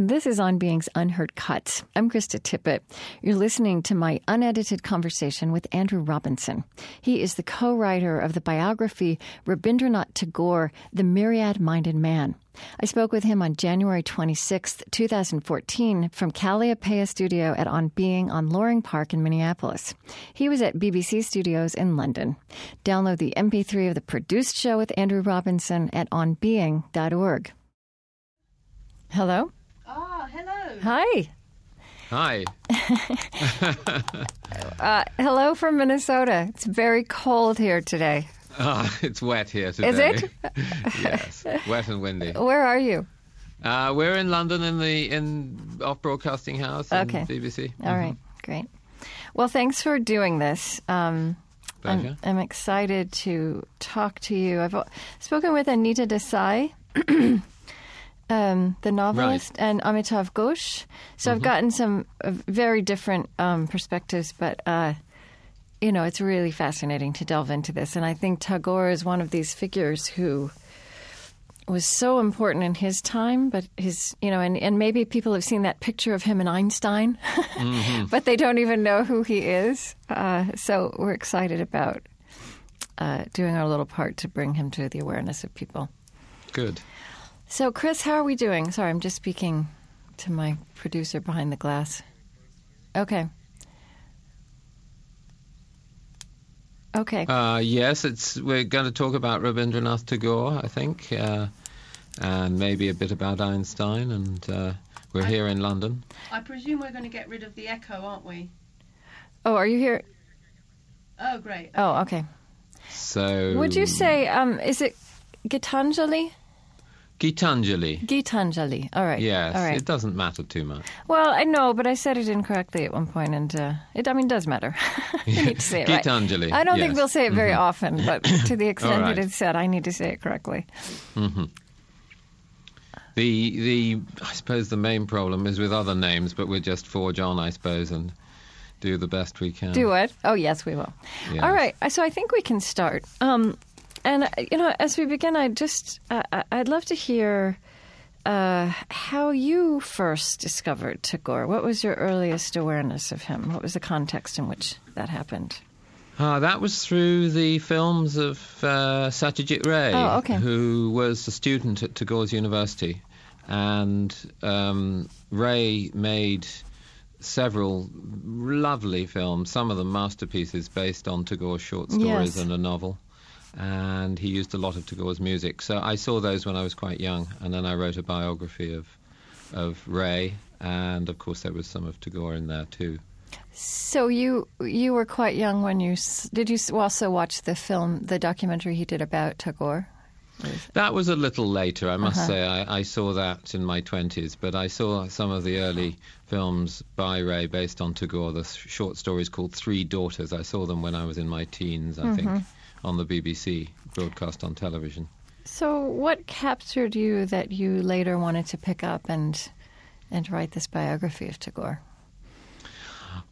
This is On Being's Unheard Cuts. I'm Krista Tippett. You're listening to my unedited conversation with Andrew Robinson. He is the co writer of the biography Rabindranath Tagore, The Myriad Minded Man. I spoke with him on January 26, 2014, from Kalliopeia Studio at On Being on Loring Park in Minneapolis. He was at BBC Studios in London. Download the MP3 of the produced show with Andrew Robinson at onbeing.org. Hello? Ah, hello. Hi. Hi. Uh, hello from Minnesota. It's very cold here today. Ah, it's wet here today. Is it? yes, wet and windy. Where are you? Uh, we're in London in the in off broadcasting house. Okay. BBC. All right, great. Well, thanks for doing this. Um, I'm, I'm excited to talk to you. I've spoken with Anita Desai, um, the novelist, and Amitav Ghosh. So Mm-hmm. I've gotten some uh, very different um, perspectives, but uh, you know, it's really fascinating to delve into this. And I think Tagore is one of these figures who was so important in his time, but his, you know, and, and maybe people have seen that picture of him and Einstein, but they don't even know who he is. Uh, so we're excited about uh, doing our little part to bring him to the awareness of people. Good. So, Chris, how are we doing? Sorry, I'm just speaking to my producer behind the glass. Okay. Okay. Uh, yes, it's we're going to talk about Rabindranath Tagore, I think, uh, and maybe a bit about Einstein. And uh, we're here in London. I presume we're going to get rid of the echo, aren't we? oh, are you here? Oh, great. Oh, okay. So Would you say, um, is it Gitanjali? Gitanjali? Gitanjali. All right. Yes, All right. it doesn't matter too much. Well, I know, but I said it incorrectly at one point, and uh, it, I mean, does matter. I need to say it right. Gitanjali. I don't think we'll say it very often, but to the extent All that it's said, I need to say it correctly. The the I suppose the main problem is with other names, but we'll just forge on, I suppose, and do the best we can. Do it? Oh, yes, we will. Yes. All right. So I think we can start. Um, and uh, you know, as we begin, I just uh, I- I'd love to hear uh, how you first discovered Tagore. What was your earliest awareness of him? What was the context in which that happened? Ah, that was through the films of uh, Satyajit Ray, Oh, okay. who was a student at Tagore's University, and um, Ray made several lovely films, some of them masterpieces based on Tagore's short stories Yes. and a novel. And he used a lot of Tagore's music. So I saw those when I was quite young, and then I wrote a biography of of Ray, and of course there was some of Tagore in there too. So you you were quite young when you did you also watch the film, the documentary he did about Tagore? That was a little later, I must Uh-huh. say. I, I saw that in my 20s, but I saw some of the early films by Ray based on Tagore, the short stories called Three Daughters. I saw them when I was in my teens, I think, Mm-hmm. On the BBC, broadcast on television. So what captured you that you later wanted to pick up and and write this biography of Tagore?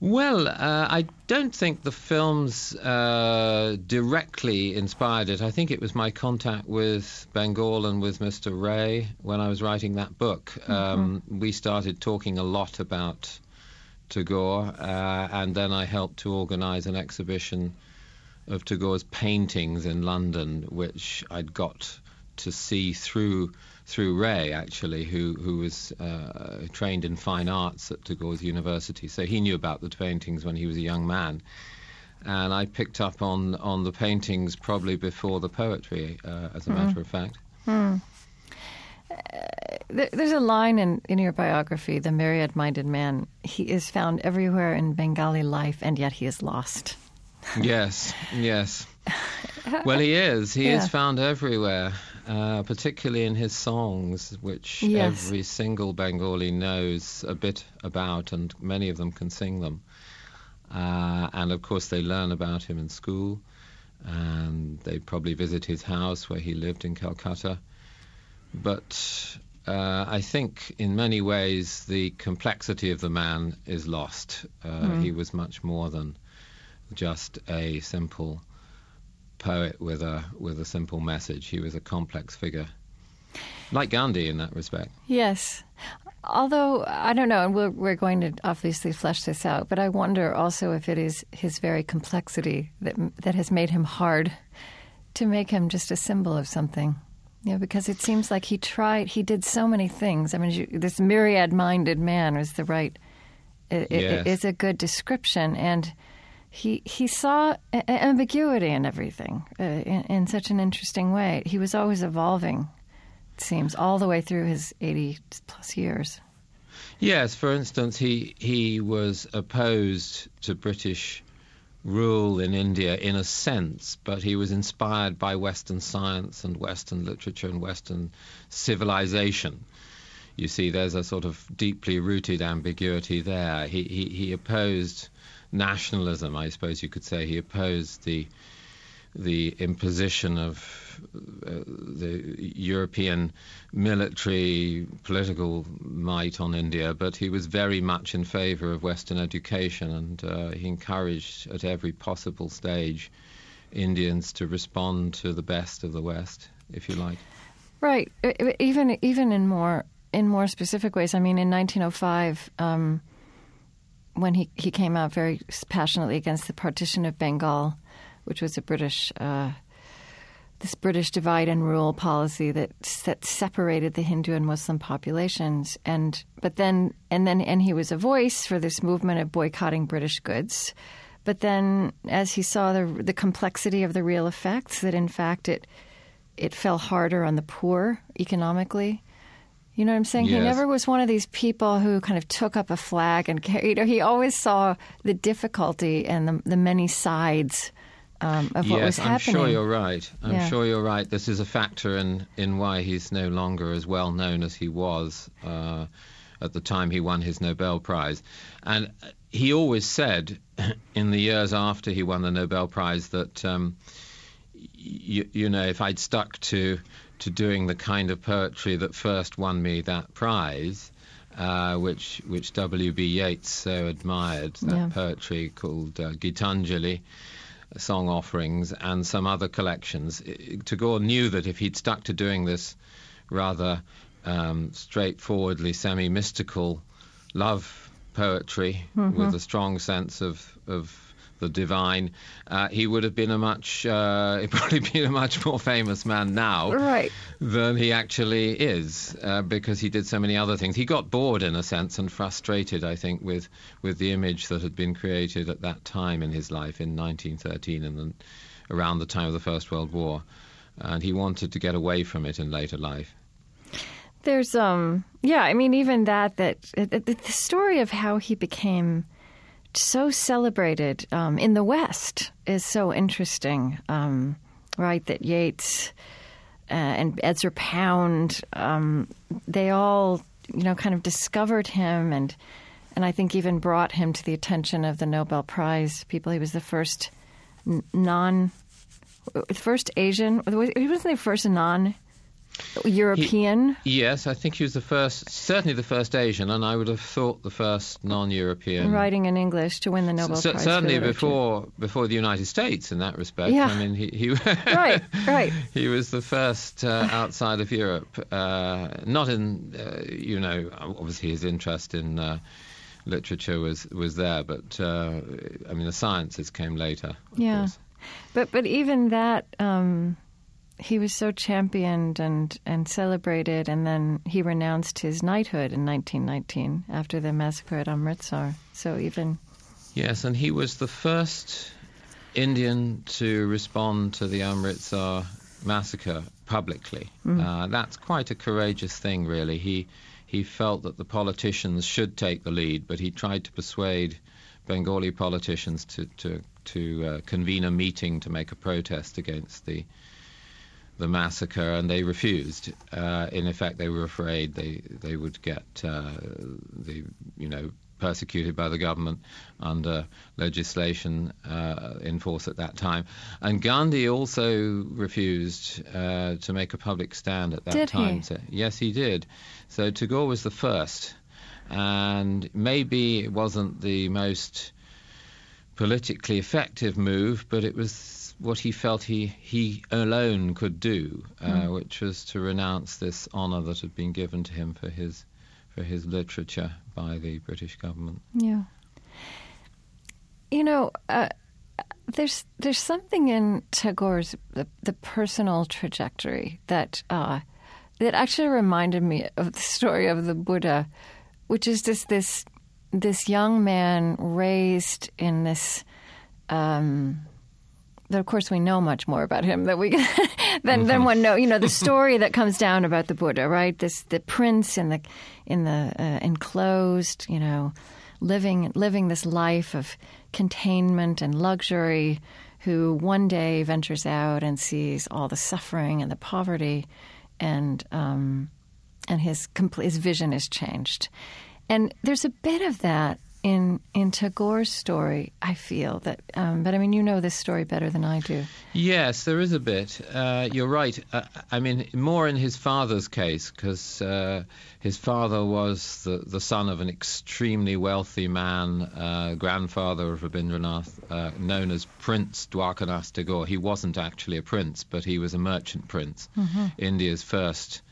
Well, uh, I don't think the films uh, directly inspired it. I think it was my contact with Bengal and with Mr. Ray when I was writing that book. Um, we started talking a lot about Tagore, uh, and then I helped to organise an exhibition of Tagore's paintings in London, which I'd got to see through through Ray, actually, who who was uh, trained in fine arts at Tagore's University. So he knew about the paintings when he was a young man, and I picked up on on the paintings probably before the poetry, uh, as a matter of fact. There, there's a line in, in your biography, The Myriad Minded Man. He is found everywhere in Bengali life, and yet he is lost. Yes, yes. Well, he is. He Yeah. is found everywhere, uh, particularly in his songs, which Yes. every single Bengali knows a bit about, and many of them can sing them. Uh, and of course, they learn about him in school, and they probably visit his house where he lived in Calcutta. But uh, I think in many ways the complexity of the man is lost. Uh, He was much more than just a simple poet with a with a simple message. He was a complex figure, like Gandhi in that respect. Yes. although I don't know, and we're, we're going to obviously flesh this out, but I wonder also if it is his very complexity that that has made him hard to make him just a symbol of something. Yeah, because it seems like he tried, he did so many things. I mean, you, this myriad-minded man was the right, it, Yes. it is a good description, and he he saw a- ambiguity in everything uh, in, in such an interesting way. He was always evolving. It seems all the way through his eighty plus years. Yes, for instance, he he was opposed to British rule in India in a sense, but he was inspired by Western science and Western literature and Western civilization. You see, there's a sort of deeply rooted ambiguity there. He he, he opposed nationalism, I suppose you could say. He opposed the the imposition of uh, the European military political might on India, but he was very much in favor of Western education and uh, he encouraged at every possible stage Indians to respond to the best of the West, if you like. Right. Even even in more in more specific ways. I mean, in 1905, um, when he he came out very passionately against the partition of Bengal, which was a British. Uh, this British divide and rule policy that that separated the Hindu and Muslim populations, and but then and then and he was a voice for this movement of boycotting British goods. But then, as he saw the the complexity of the real effects, that in fact it it fell harder on the poor economically. You know what I'm saying? He never was one of these people who kind of took up a flag and carried. You know, he always saw the difficulty and the, the many sides um, of what yes, was I'm sure you're right. I'm Yeah. sure you're right. This is a factor in, in why he's no longer as well known as he was uh, at the time he won his Nobel Prize. And he always said in the years after he won the Nobel Prize that, um, you, you know, if I'd stuck to, to doing the kind of poetry that first won me that prize, uh, which which W.B. Yeats so admired, that Yeah. poetry called uh, Gitanjali, song offerings, and some other collections. Tagore knew that if he'd stuck to doing this rather um, straightforwardly semi mystical love poetry with a strong sense of, of the divine, uh, he would have been a much, uh, he'd probably been a much more famous man now Right. than he actually is uh, because he did so many other things. He got bored in a sense and frustrated, I think, with with the image that had been created at that time in his life in 1913 and then around the time of the First World War, and he wanted to get away from it in later life. There's um yeah, I mean even that that the, the the story of how he became so celebrated um, in the West is so interesting. Um, right, that Yeats uh, and Ezra Pound um, they all you know kind of discovered him and and I think even brought him to the attention of the Nobel Prize people. He was the first non first Asian. He wasn't the first non European. Yes, I think he was the first, certainly the first Asian, and I would have thought the first non-European. writing in English to win the Nobel C- Prize. certainly before before the United States in that respect. Yeah. I mean, he, he Right, right. he was the first uh, outside of Europe. Uh, not in, uh, you know, obviously his interest in uh, literature was was there, but uh, I mean, the sciences came later. Yeah. course. But but even that, um, he was so championed and and celebrated, and then he renounced his knighthood in 1919 after the massacre at Amritsar. So even Yes, and he was the first Indian to respond to the Amritsar massacre publicly. Uh, that's quite a courageous thing, really. He he felt that the politicians should take the lead, but he tried to persuade Bengali politicians to to to uh, convene a meeting to make a protest against the the massacre, and they refused. Uh, in effect, they were afraid they they would get uh, the you know persecuted by the government under legislation uh, in force at that time. And Gandhi also refused uh, to make a public stand at that Did he? time. So, yes, he did. So Tagore was the first, and maybe it wasn't the most politically effective move, but it was what he felt he, he alone could do, uh, which was to renounce this honour that had been given to him for his for his literature by the British government. Yeah. You know, uh, there's there's something in Tagore's the, the personal trajectory that uh, that actually reminded me of the story of the Buddha, which is just this this young man raised in this. Um, of course we know much more about him that we than than Mm-hmm. one know. You know the story that comes down about the Buddha, right? This the prince in the in the uh, enclosed, you know, living living this life of containment and luxury, who one day ventures out and sees all the suffering and the poverty, and um, and his his vision is changed. And there's a bit of that in in Tagore's story. I feel that, um, but I mean, you know this story better than I do. Yes, there is a bit. Uh, you're right. Uh, I mean, more in his father's case, because uh, his father was the, the son of an extremely wealthy man, uh, grandfather of Rabindranath, uh, known as Prince Dwarkanath Tagore. He wasn't actually a prince, but he was a merchant prince, India's first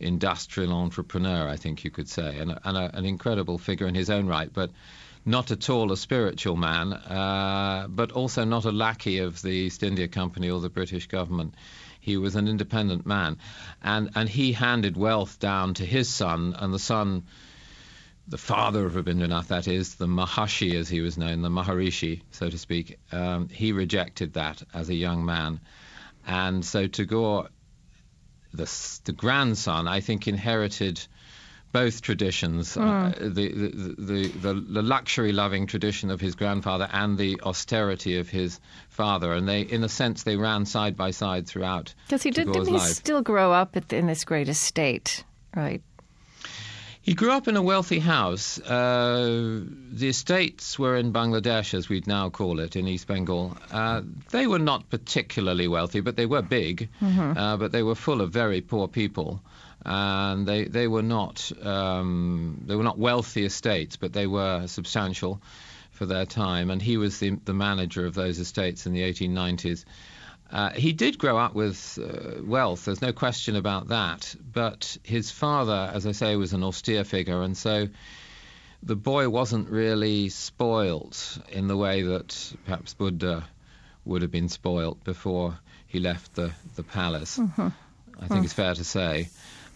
industrial entrepreneur, I think you could say, and, and a, an incredible figure in his own right, but not at all a spiritual man, uh, but also not a lackey of the East India Company or the British government. He was an independent man, and, and he handed wealth down to his son, and the son, the father of Rabindranath, that is, the Maharshi as he was known, the Maharishi, so to speak, um, he rejected that as a young man. And so Tagore the, the grandson, I think, inherited both traditions uh, the, the, the, the, the luxury loving tradition of his grandfather and the austerity of his father. And they, in a sense, they ran side by side throughout. Because he did, didn't he life. still grow up at, in this great estate, right? He grew up in a wealthy house. Uh, the estates were in Bangladesh, as we'd now call it, in East Bengal. Uh, they were not particularly wealthy, but they were big. Uh, but they were full of very poor people, and they they were not um, they were not wealthy estates, but they were substantial for their time. And he was the the manager of those estates in the 1890s. Uh, he did grow up with uh, wealth, there's no question about that. But his father, as I say, was an austere figure, and so the boy wasn't really spoilt in the way that perhaps Buddha would have been spoilt before he left the, the palace. I think it's fair to say.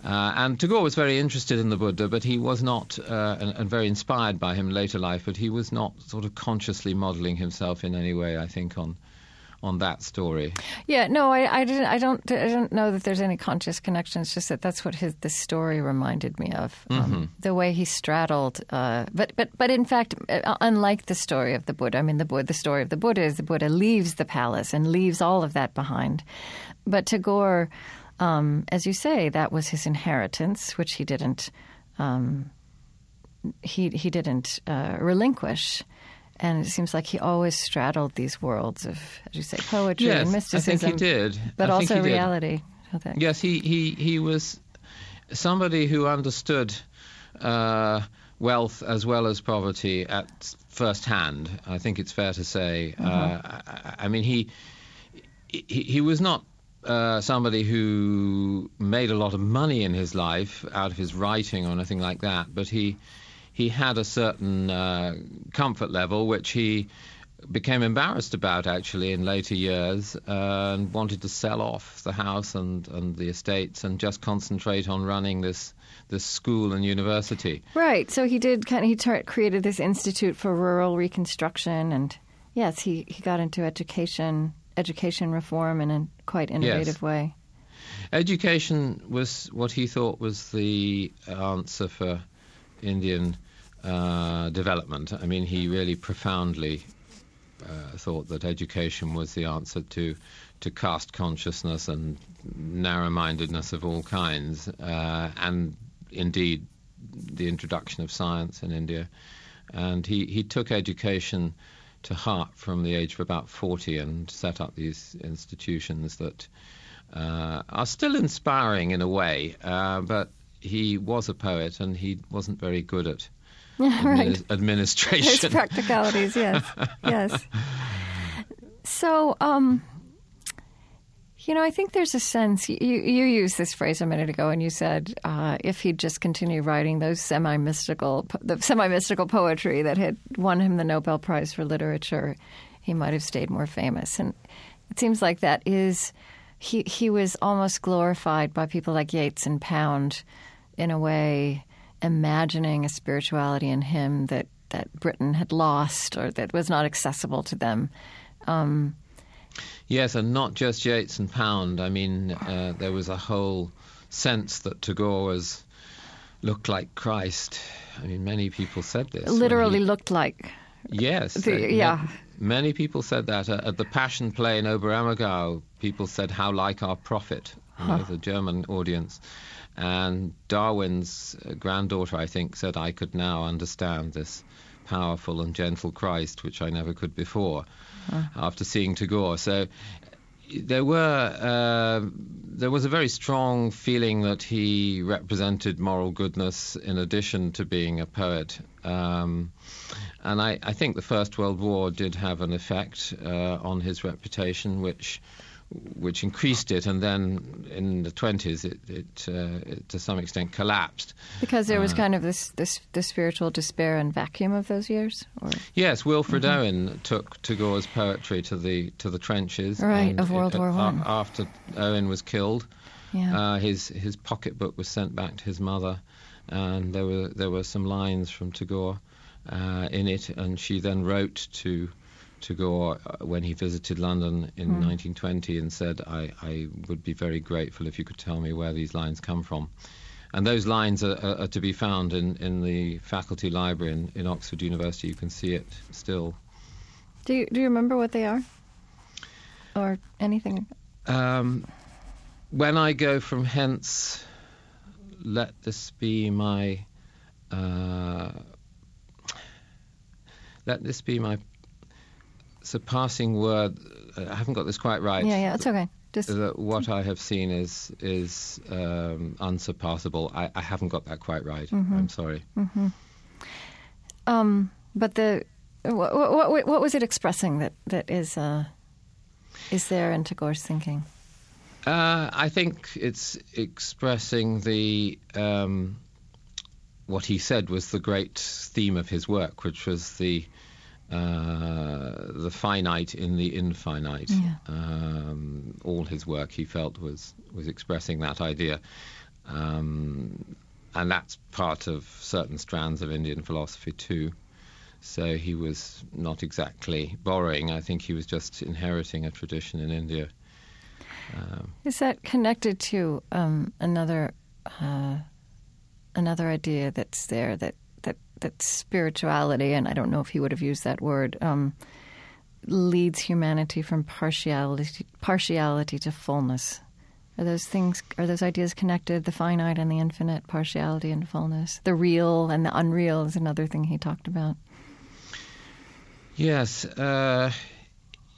Uh, and Tagore was very interested in the Buddha, but he was not, uh, and, and very inspired by him in later life, but he was not sort of consciously modeling himself in any way, I think, on on that story. Yeah, no, I, I didn't. I don't. I don't know that there's any conscious connection. It's just that that's what his this story reminded me of. Um, the way he straddled, uh, but but but in fact, uh, unlike the story of the Buddha, I mean, the Buddha, the story of the Buddha is the Buddha leaves the palace and leaves all of that behind. But Tagore, um, as you say, that was his inheritance, which he didn't. Um, he he didn't uh, relinquish. And it seems like he always straddled these worlds of, as you say, poetry yes, and I mysticism. think he did. But I think also did. reality. I think. Yes, he, he, he was somebody who understood uh, wealth as well as poverty at first hand. I think it's fair to say. Uh, I, I mean, he, he he was not uh, somebody who made a lot of money in his life out of his writing or anything like that, but he he had a certain uh, comfort level which he became embarrassed about actually in later years uh, and wanted to sell off the house and, and the estates and just concentrate on running this this school and university. Right. So he did kind of, he created this Institute for Rural Reconstruction. And yes, he, he got into education, education reform in a quite innovative way. Education was what he thought was the answer for Indian uh, development. I mean, he really profoundly uh, thought that education was the answer to to caste consciousness and narrow-mindedness of all kinds, uh, and indeed the introduction of science in India. And he, he took education to heart from the age of about 40 and set up these institutions that uh, are still inspiring in a way, uh, but he was a poet and he wasn't very good at right. admini- administration. There's practicalities, yes. yes. So, um, You know, I think there's a sense. You, you used this phrase a minute ago, and you said uh, if he'd just continued writing those semi mystical, the semi mystical poetry that had won him the Nobel Prize for Literature, he might have stayed more famous. And it seems like that is he. He was almost glorified by people like Yeats and Pound, in a way, imagining a spirituality in him that that Britain had lost or that was not accessible to them. Um, Yes, and not just Yeats and Pound. I mean, uh, there was a whole sense that Tagore was looked like Christ. I mean, many people said this. Literally he, looked like. Yes. The, uh, yeah. Many people said that uh, at the Passion play in Oberammergau. People said, "How like our prophet," you know, the German audience. And Darwin's uh, granddaughter, I think, said, "I could now understand this powerful and gentle Christ, which I never could before." after seeing Tagore. So there were uh, there was a very strong feeling that he represented moral goodness in addition to being a poet. Um, and I, I, think the First World War did have an effect uh, on his reputation, which which increased it, and then in the 20s it, it, uh, it to some extent collapsed. Because there was uh, kind of this, this, this spiritual despair and vacuum of those years. Or? Yes, Wilfred mm-hmm. Owen took Tagore's poetry to the to the trenches. Right of World it, War One. After Owen was killed, yeah. Uh, his his pocketbook was sent back to his mother, and there were there were some lines from Tagore uh, in it, and she then wrote to Tagore uh, when he visited London in mm. 1920 and said, I, I, would be very grateful if you could tell me where these lines come from. And those lines are, are, are to be found in, in the faculty library in, in, Oxford University. You can see it still. Do you, do you remember what they are? Or anything? Um, when I go from hence, let this be my. Uh, let this be my surpassing word. I haven't got this quite right. Yeah, yeah, it's okay. Just that what I have seen is is um, unsurpassable. I, I, haven't got that quite right. Mm-hmm. I'm sorry. Mm-hmm. Um, but the what, what, what, was it expressing that that is uh, is there in Tagore's thinking? Uh, I think it's expressing the um, what he said was the great theme of his work, which was the uh, the finite in the infinite. Yeah. Um, all his work, he felt, was was expressing that idea, um, and that's part of certain strands of Indian philosophy too. So he was not exactly borrowing. I think he was just inheriting a tradition in India. Um, Is that connected to um, another uh, another idea that's there that that spirituality, and I don't know if he would have used that word, um, leads humanity from partiality partiality to fullness. Are those things? Are those ideas connected? The finite and the infinite, partiality and fullness. The real and the unreal is another thing he talked about. Yes, uh,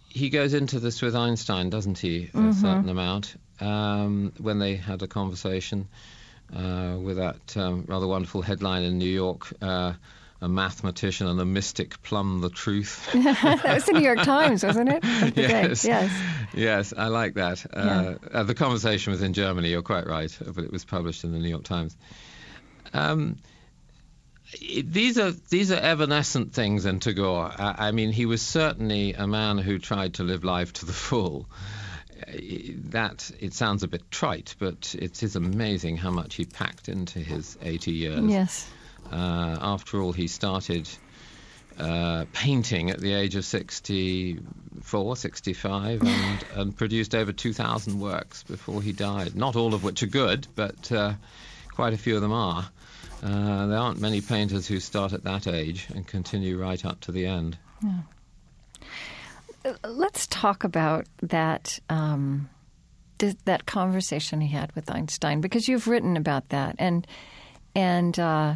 he goes into this with Einstein, doesn't he? A mm-hmm. certain amount um, when they had a conversation uh, with that um, rather wonderful headline in New York. Uh, a mathematician and a mystic plumb the truth. that was the New York Times, wasn't it? Yes. yes. Yes, I like that. Uh, yeah. uh, the conversation was in Germany, you're quite right, but it was published in the New York Times. Um, these are these are evanescent things in Tagore. I, I mean, he was certainly a man who tried to live life to the full that it sounds a bit trite, but it is amazing how much he packed into his 80 years. Yes. Uh, after all, he started uh, painting at the age of 64, 65, and, and produced over 2,000 works before he died. Not all of which are good, but uh, quite a few of them are. Uh, there aren't many painters who start at that age and continue right up to the end. Yeah. Let's talk about that um, th- that conversation he had with Einstein because you've written about that. And and uh,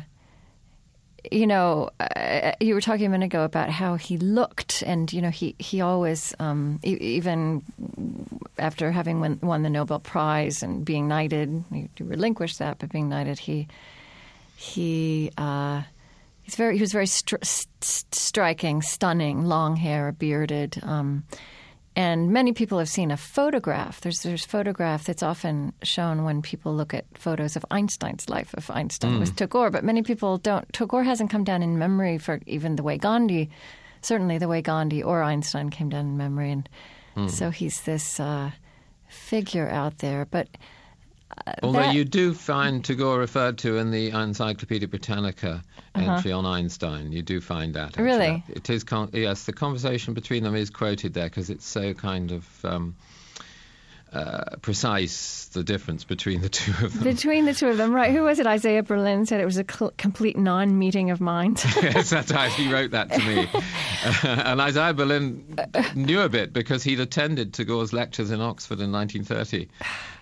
you know uh, you were talking a minute ago about how he looked and you know he he always um, even after having won, won, the Nobel Prize and being knighted he relinquished that but being knighted he he uh, He's very he was very stri- striking, stunning, long hair, bearded, um, and many people have seen a photograph. There's there's photograph that's often shown when people look at photos of Einstein's life of Einstein with Tagore, but many people don't. Tagore hasn't come down in memory for even the way Gandhi, certainly the way Gandhi or Einstein came down in memory, and so he's this uh, figure out there. But Although that- you do find Tagore referred to in the Encyclopedia Britannica entry on Einstein. You do find that. actually. Uh-huh. Really? It is, con- yes, the conversation between them is quoted there because it's so kind of um, uh, precise, the difference between the two of them. between the two of them, right? Who was it? Isaiah Berlin said it was a cl- complete non-meeting of minds. yes, that's how he wrote that to me. and Isaiah Berlin knew a bit because he'd attended Tagore's lectures in Oxford in 1930.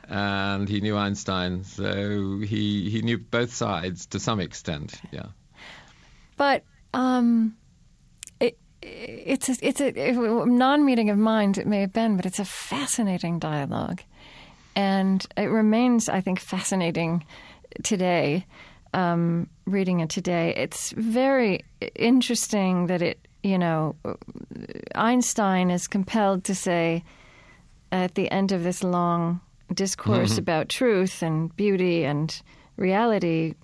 And he knew Einstein, so he, he knew both sides to some extent. Yeah. But um, it's a, it's a, a non-meeting of minds. It may have been, but it's a fascinating dialogue, and it remains, I think, fascinating today. Um, reading it today, it's very interesting that it, you know, Einstein is compelled to say at the end of this long discourse about truth and beauty and reality,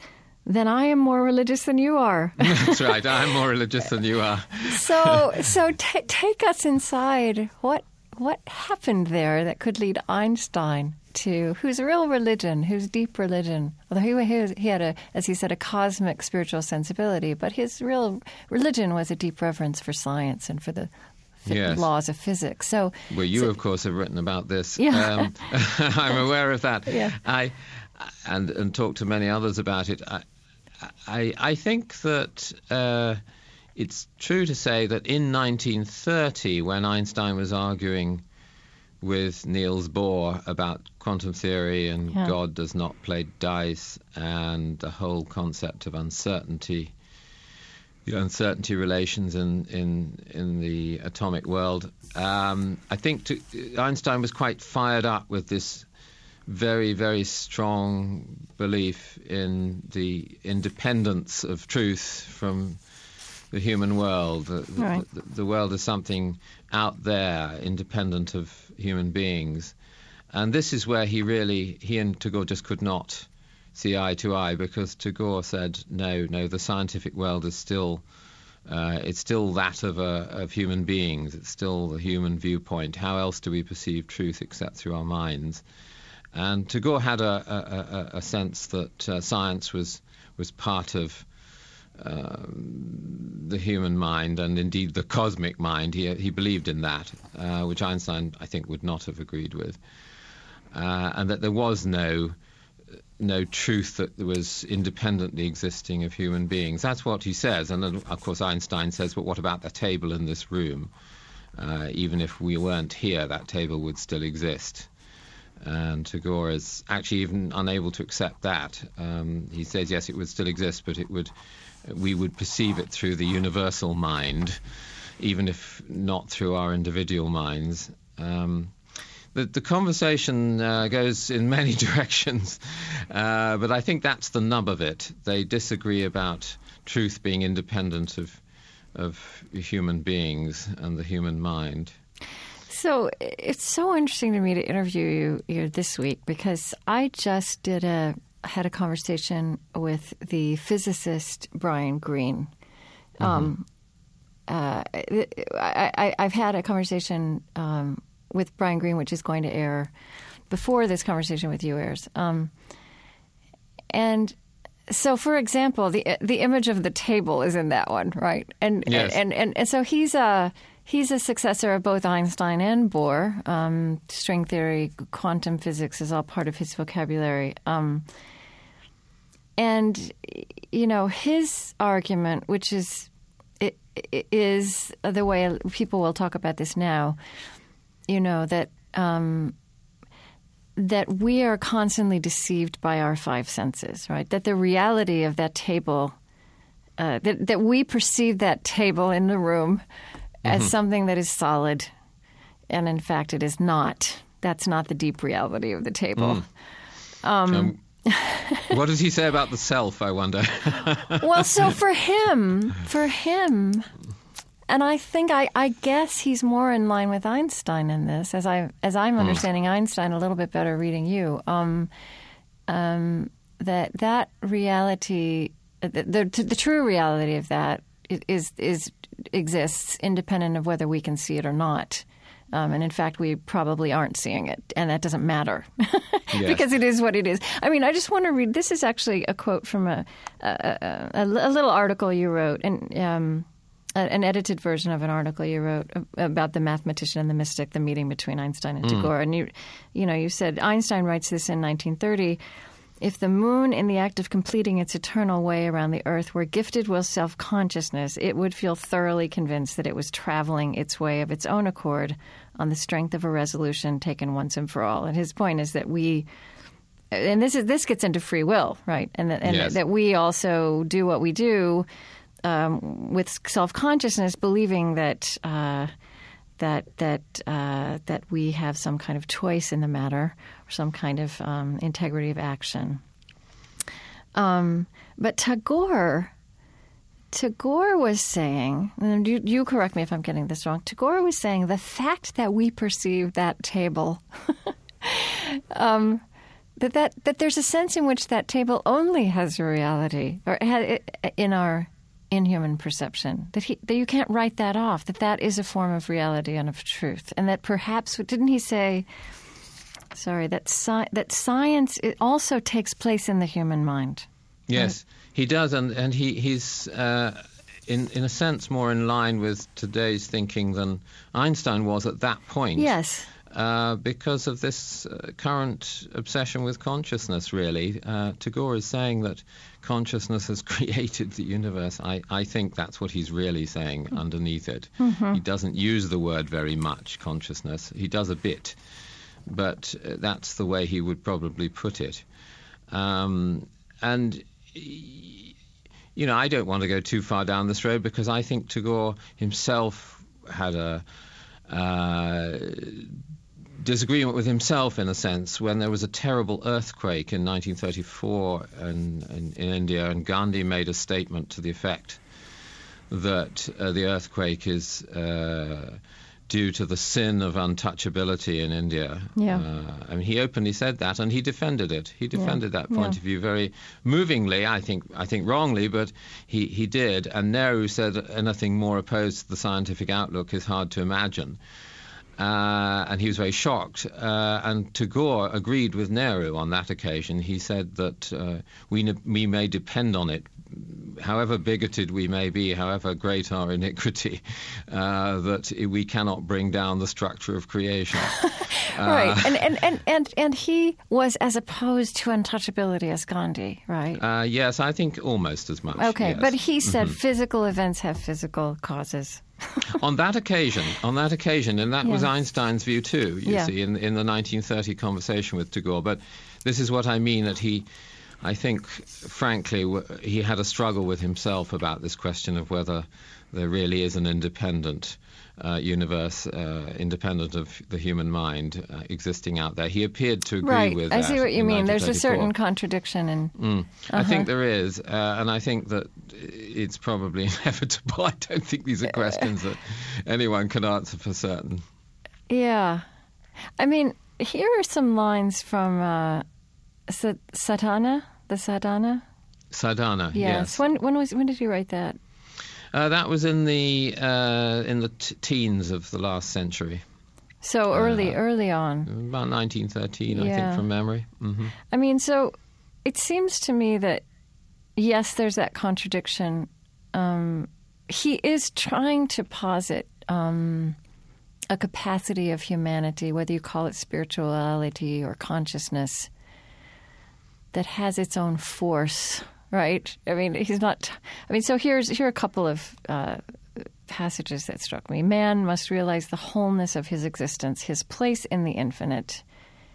then I am more religious than you are. That's right. I'm more religious than you are. so, so ta take us inside. What what happened there that could lead Einstein to whose real religion, whose deep religion? Although he, he, he had a, as he said, a cosmic spiritual sensibility, but his real religion was a deep reverence for science and for the Yes. laws of physics. So, Well, you, of course, have written about this. Yeah. Um, I'm aware of that. Yeah. I and and talked to many others about it. I I, I think that uh, it's true to say that in 1930, when Einstein was arguing with Niels Bohr about quantum theory and Yeah. God does not play dice and the whole concept of uncertainty, the uncertainty relations in in in the atomic world. Um, I think to, Einstein was quite fired up with this very very strong belief in the independence of truth from the human world. The, Right. the, the world is something out there, independent of human beings. And this is where he really, he and Tagore just could not see eye to eye because Tagore said, no, no, the scientific world is still, uh, it's still that of, a, of human beings. It's still the human viewpoint. How else do we perceive truth except through our minds? And Tagore had a, a, a, a sense that uh, science was was part of um, the human mind and indeed the cosmic mind. He he believed in that, uh, which Einstein I think would not have agreed with, uh, and that there was no no truth that was independently existing of human beings. That's what he says, and then, of course Einstein says, "But what about the table in this room? Uh, even if we weren't here, that table would still exist." And Tagore is actually even unable to accept that. Um, he says yes, it would still exist, but it would we would perceive it through the universal mind, even if not through our individual minds. Um, the, the conversation uh, goes in many directions, uh, but I think that's the nub of it. They disagree about truth being independent of of human beings and the human mind. So it's so interesting to me to interview you, you this week because I just did a had a conversation with the physicist Brian Greene. Um, uh, I, I, I've had a conversation um, with Brian Greene, which is going to air before this conversation with you airs. Um, and so, for example, the the image of the table is in that one, right? And Yes. and, and and so he's a he's a successor of both Einstein and Bohr. Um, string theory, quantum physics is all part of his vocabulary. Um, and you know his argument, which is i- i- is the way people will talk about this now. You know that um, that we are constantly deceived by our five senses, right? That the reality of that table, uh, that, that we perceive that table in the room as something that is solid, and in fact, it is not. That's not the deep reality of the table. Um, what does he say about the self? I wonder. well, so for him, for him, and I think I, I guess he's more in line with Einstein in this, as I as I'm understanding Einstein a little bit better reading you. Um, um, that that reality, the, the the true reality of that is is exists independent of whether we can see it or not. Um, and in fact, we probably aren't seeing it, and that doesn't matter Yes. because it is what it is. I mean, I just want to read. This is actually a quote from a a, a, a little article you wrote, and um, an edited version of an article you wrote about the mathematician and the mystic, the meeting between Einstein and Tagore. And you, you know, you said Einstein writes this in 1930. If the moon, in the act of completing its eternal way around the earth, were gifted with self consciousness, it would feel thoroughly convinced that it was traveling its way of its own accord on the strength of a resolution taken once and for all. And his point is that we, and this is this gets into free will, right? And that, and Yes. that we also do what we do um, with self consciousness, believing that. Uh, that that uh, that we have some kind of choice in the matter, or some kind of um, integrity of action. Um, but Tagore, Tagore was saying, and you, you correct me if I'm getting this wrong. Tagore was saying the fact that we perceive that table, um, that, that that there's a sense in which that table only has a reality, or in our inhuman perception that he that you can't write that off. That that is a form of reality and of truth, and that perhaps didn't he say? Sorry, that sci- that science it also takes place in the human mind. Yes, he does, and and he he's uh, in in a sense more in line with today's thinking than Einstein was at that point. Yes. Uh, because of this uh, current obsession with consciousness, really. Uh, Tagore is saying that consciousness has created the universe. I, I think that's what he's really saying underneath it. He doesn't use the word very much, consciousness. He does a bit, but uh, that's the way he would probably put it. Um, and you know, I don't want to go too far down this road because I think Tagore himself had a uh, disagreement with himself in a sense when there was a terrible earthquake in 1934 in, in, in India, and Gandhi made a statement to the effect that uh, the earthquake is uh, due to the sin of untouchability in India. Yeah. Uh, I mean, he openly said that, and he defended it. He defended that point Yeah. of view very movingly. I think, I think wrongly, but he, he did. And Nehru said anything more opposed to the scientific outlook is hard to imagine. Uh, and he was very shocked. Uh, and Tagore agreed with Nehru on that occasion. He said that uh, we, ne- we may depend on it, however bigoted we may be, however great our iniquity, uh, that we cannot bring down the structure of creation. right. And, and, and, and, and he was as opposed to untouchability as Gandhi, right? Uh, yes, I think almost as much. okay. yes. But he said Mm-hmm. physical events have physical causes. on that occasion, on that occasion, and that was Einstein's view too. You Yeah. see, in in the 1930 conversation with Tagore. But this is what I mean that he, I think, frankly, he had a struggle with himself about this question of whether there really is an independent. Uh, universe, uh, independent of the human mind, uh, existing out there. He appeared to agree right. with I that see what you mean. There's a certain contradiction in. Mm. I Uh-huh. think there is, uh, and I think that it's probably inevitable. I don't think these are questions that anyone can answer for certain. Yeah. I mean, here are some lines from uh, Sa- the Sadhana. Sadhana, Yes. yes. When when was when did you write that? Uh, that was in the uh, in the t- teens of the last century, So early, early on. about 1913, I think, from memory. hmm I mean, so it seems to me that yes, there's that contradiction. Um, he is trying to posit um, a capacity of humanity, whether you call it spirituality or consciousness, that has its own force, right? I mean, he's not. I mean, so here's here are a couple of. Uh, passages that struck me. Man must realize the wholeness of his existence, his place in the infinite,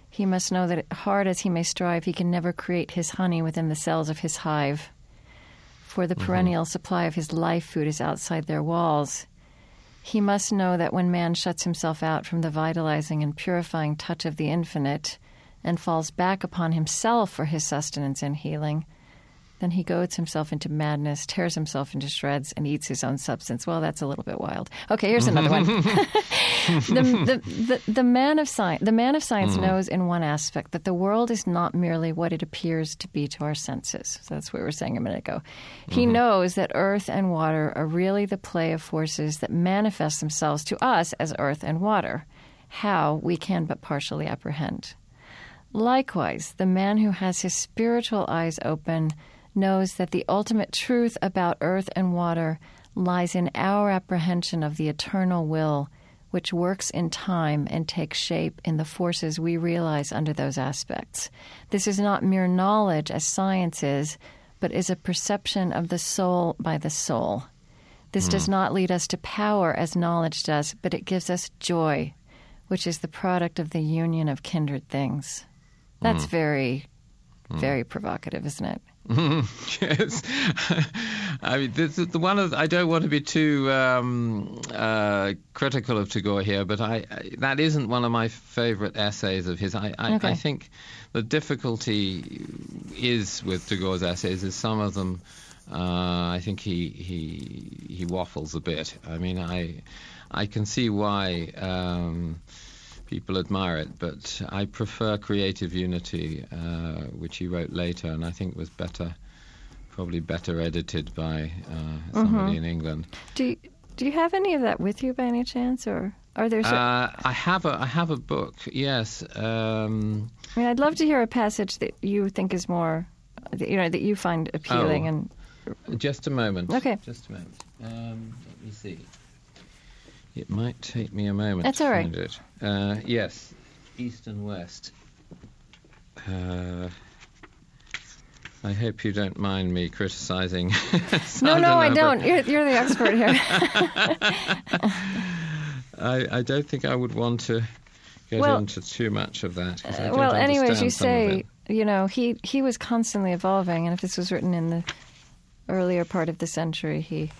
he must know that, hard as he may strive, he can never create his honey within the cells of his hive. For the perennial supply of his life food is outside their walls. He must know that when man shuts himself out from the vitalizing and purifying touch of the infinite and falls back upon himself for his sustenance and healing, then he goads himself into madness, tears himself into shreds, and eats his own substance. Well, that's a little bit wild. Okay, here's another one. Mm-hmm. the, the, the, the man of science, the man of science mm. knows in one aspect that the world is not merely what it appears to be to our senses. So that's what we were saying a minute ago. He mm-hmm. knows that earth and water are really the play of forces that manifest themselves to us as earth and water. How we can but partially apprehend. Likewise, the man who has his spiritual eyes open knows that the ultimate truth about earth and water lies in our apprehension of the eternal will, which works in time and takes shape in the forces we realize under those aspects. This is not mere knowledge as science is, but is a perception of the soul by the soul. This does hmm. not lead us to power as knowledge does, but it gives us joy, which is the product of the union of kindred things. That's hmm. very, hmm. very provocative, isn't it? Yes, I mean, this is the one of I don't want to be too um, uh, critical of Tagore here, but I, I that isn't one of my favourite essays of his. I, I, Okay. I think the difficulty is with Tagore's essays is some of them. Uh, I think he he he waffles a bit. I mean, I I can see why. Um, people admire it, but I prefer Creative Unity, uh, which he wrote later, and I think was better, probably better edited by uh, somebody in England. Do you, do you have any of that with you by any chance, or are there? Uh, I have a I have a book. Yes. Um, I mean, I'd love to hear a passage that you think is more, that, you know, that you find appealing, Oh. and just a moment. Okay. Just a moment. Um, let me see. It might take me a moment. That's to all right. Find it. Uh, yes. East and West. Uh, I hope you don't mind me criticising. no, no, I don't. You're, you're the expert here. I, I don't think I would want to get Well- into too much of that. Don't well, anyways, you say, you know, he he was constantly evolving, and if this was written in the earlier part of the century, he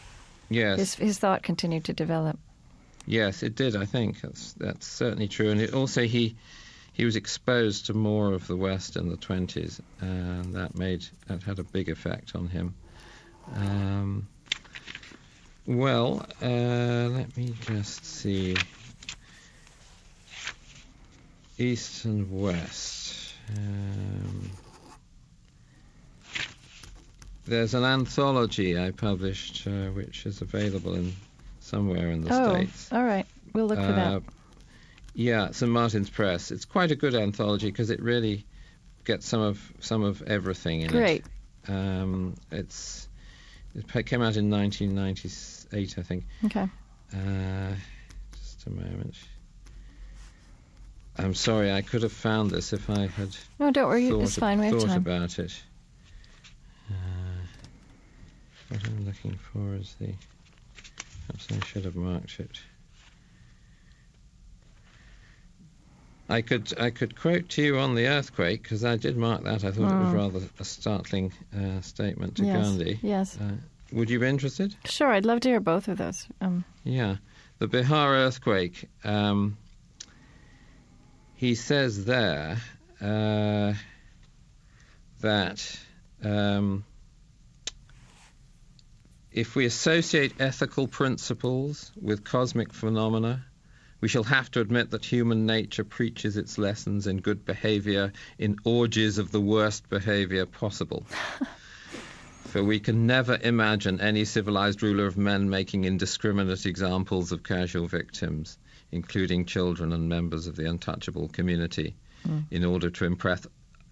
Yes, his his thought continued to develop. Yes, it did. I think that's that's certainly true. And it also he he was exposed to more of the West in the twenties, and that made that had a big effect on him. Um, well, uh, let me just see. East and West. Um, there's an anthology I published, uh, which is available in somewhere in the oh, states. all right. We'll look for Uh, that. Yeah, St Martin's Press. It's quite a good anthology because it really gets some of some of everything in Great. it. Um, it's it came out in 1998, I think. Okay. Uh, just a moment. I'm sorry, I could have found this if I had No, don't worry. thought, It's fine. We have thought time. about it. Uh, what I'm looking for is the. Perhaps I should have marked it. I could I could quote to you on the earthquake because I did mark that. I thought it was Mm. rather a startling uh, statement to yes. Gandhi. Yes. Uh, would you be interested? Sure. I'd love to hear both of those. Um, Yeah, the Bihar earthquake. Um, he says there uh, that um, if we associate ethical principles with cosmic phenomena, we shall have to admit that human nature preaches its lessons in good behavior in orgies of the worst behavior possible. For we can never imagine any civilized ruler of men making indiscriminate examples of casual victims, including children and members of the untouchable community, hmm. in order to impress,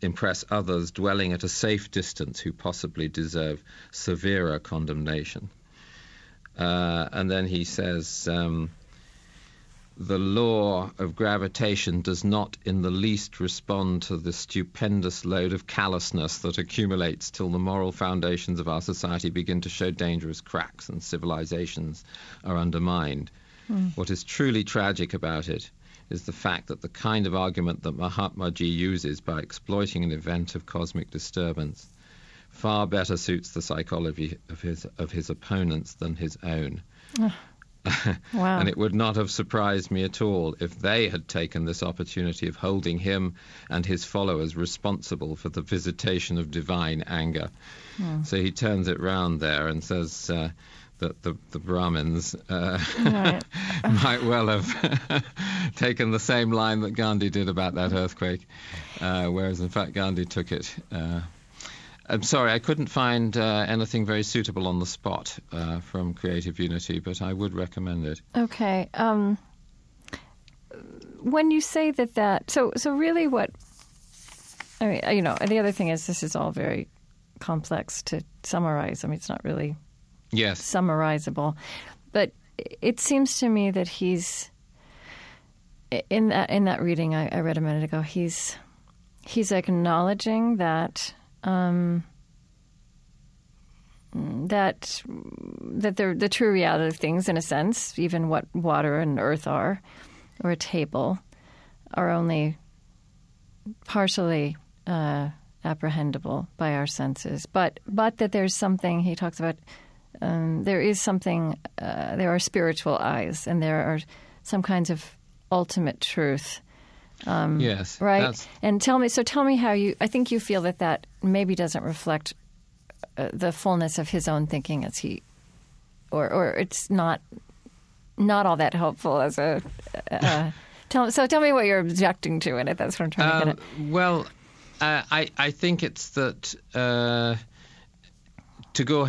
impress others dwelling at a safe distance who possibly deserve severer condemnation. Uh, and then he says. Um, the law of gravitation does not in the least respond to the stupendous load of callousness that accumulates till the moral foundations of our society begin to show dangerous cracks and civilizations are undermined. What is truly tragic about it is the fact that the kind of argument that Mahatma Ji uses by exploiting an event of cosmic disturbance far better suits the psychology of his of his opponents than his own. Wow. and it would not have surprised me at all if they had taken this opportunity of holding him and his followers responsible for the visitation of divine anger. Hmm. So he turns it round there and says uh, that the, the Brahmins uh, Right. might well have taken the same line that Gandhi did about that earthquake, uh, whereas in fact Gandhi took it. Uh, I'm sorry, I couldn't find uh, anything very suitable on the spot uh, from Creative Unity, but I would recommend it. Okay. Um, when you say that that so so really what I mean you know the other thing is this is all very complex to summarize. I mean it's not really Yes. summarizable, but it seems to me that he's in that in that reading I, I read a minute ago. He's he's acknowledging that um, that that the the true reality of things, in a sense, even what water and earth are, or a table, are only partially uh, apprehendable by our senses. But but that there's something he talks about. Um, there is something. Uh, there are spiritual eyes, and there are some kinds of ultimate truth. yes. Right. That's, And tell me, so tell me how you, I think you feel that that maybe doesn't reflect uh, the fullness of his own thinking as he, or, or it's not, not all that helpful as a, uh, tell, so tell me what you're objecting to in it. That's what I'm trying to um, get at. well, uh, I I think it's that uh, to go.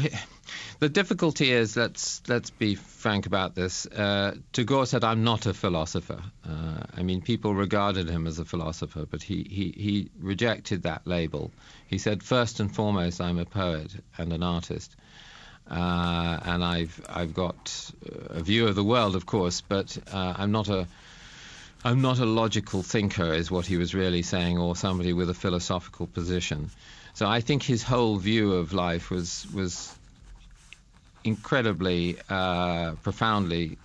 The difficulty is let's let's be frank about this. Uh, Tagore said, "I'm not a philosopher." Uh, I mean, people regarded him as a philosopher, but he, he he rejected that label. He said, first and foremost, I'm a poet and an artist." Uh, and I've I've got a view of the world, of course, but uh, I'm not a I'm not a logical thinker, is what he was really saying, or somebody with a philosophical position. So I think his whole view of life was was incredibly uh, profoundly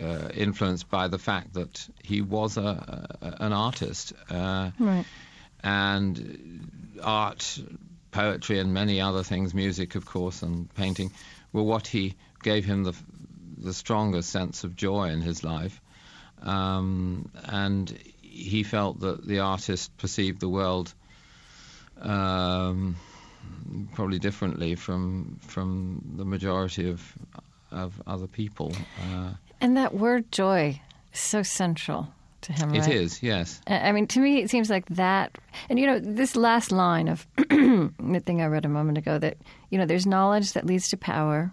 uh, influenced by the fact that he was a, a an artist, uh, Right. and art, poetry, and many other things, music, of course, and painting, were what he gave him the the strongest sense of joy in his life. Um, and he felt that the artist perceived the world um, probably differently from from the majority of of other people. Uh, And that word joy is so central to him, It right? is, yes. I I mean, to me, it seems like that. And, you know, this last line of the thing I read a moment ago that, you know, there's knowledge that leads to power,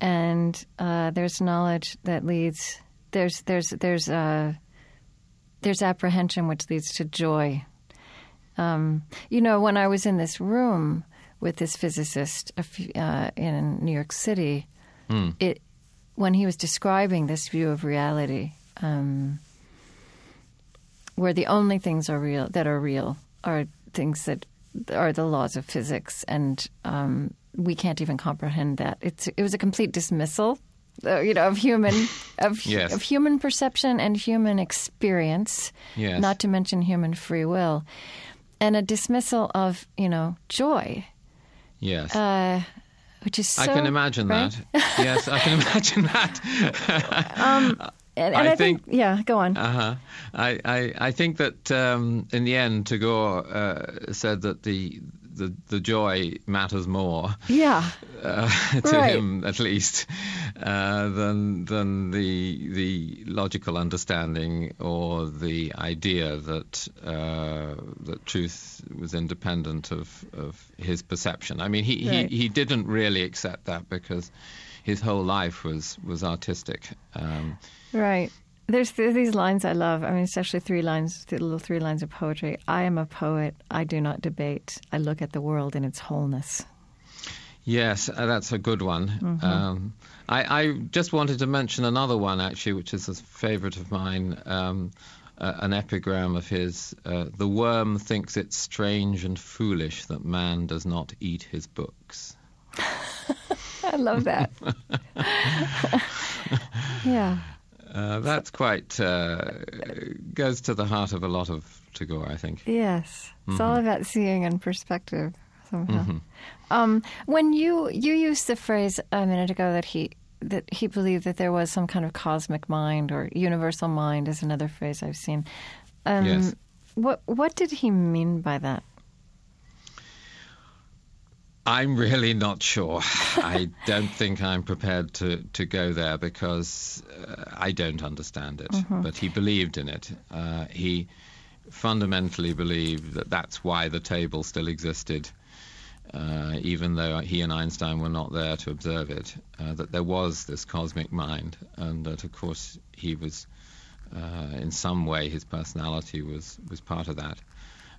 and uh, there's knowledge that leads, there's, there's, there's, uh, there's apprehension which leads to joy. Um, you know, when I was in this room with this physicist a few, uh, in New York City, it when he was describing this view of reality, um, where the only things are real that are real are things that are the laws of physics, and um, we can't even comprehend that. It's it was a complete dismissal, uh, you know, of human of Yes. of human perception and human experience, Yes. not to mention human free will, and a dismissal of you know joy, Yes. uh, which is so, I can imagine right? that. yes, I can imagine that. And, and I I, think, think- yeah, go on. Uh-huh. I, I, I think that um, in the end, Tagore uh, said that the, the the joy matters more yeah, uh, to Right. him, at least, uh, than than the the logical understanding or the idea that uh, that truth was independent of, of his perception. I mean, he, Right. he, he didn't really accept that because his whole life was was artistic. Um, right. There's th- these lines I love. I mean, especially three lines, the little three lines of poetry. I am a poet. I do not debate. I look at the world in its wholeness. Yes, uh, that's a good one. Um, I, I just wanted to mention another one, actually, which is a favourite of mine, um, uh, an epigram of his. Uh, the worm thinks it strange and foolish that man does not eat his books. I love that. yeah. Uh, that's quite uh, goes to the heart of a lot of Tagore, I think. Yes. It's all about seeing in perspective somehow. Um, when you you used the phrase a minute ago that he that he believed that there was some kind of cosmic mind or universal mind is another phrase I've seen. Um, Yes. What what did he mean by that? I'm really not sure. I don't think I'm prepared to, to go there because uh, I don't understand it. But he believed in it. Uh, he fundamentally believed that that's why the table still existed, uh, even though he and Einstein were not there to observe it. Uh, that there was this cosmic mind, and that of course he was, uh, in some way, his personality was was part of that.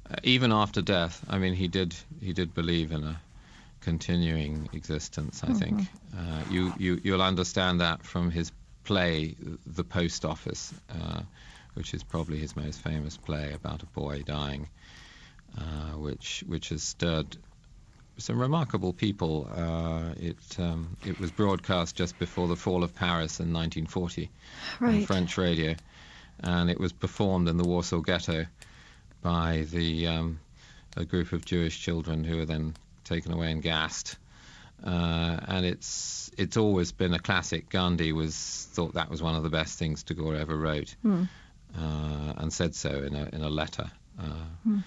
Uh, even after death, I mean, he did he did believe in a continuing existence. I think uh, you, you you'll understand that from his play, The Post Office, uh, which is probably his most famous play about a boy dying, uh, which which has stirred some remarkable people. Uh, it um, it was broadcast just before the fall of Paris in 1940 on French radio, and it was performed in the Warsaw Ghetto by the um, a group of Jewish children who were then taken away and gassed. Uh, and it's it's always been a classic. Gandhi was thought that was one of the best things Tagore ever wrote, Hmm. uh, and said so in a in a letter. Uh, Hmm.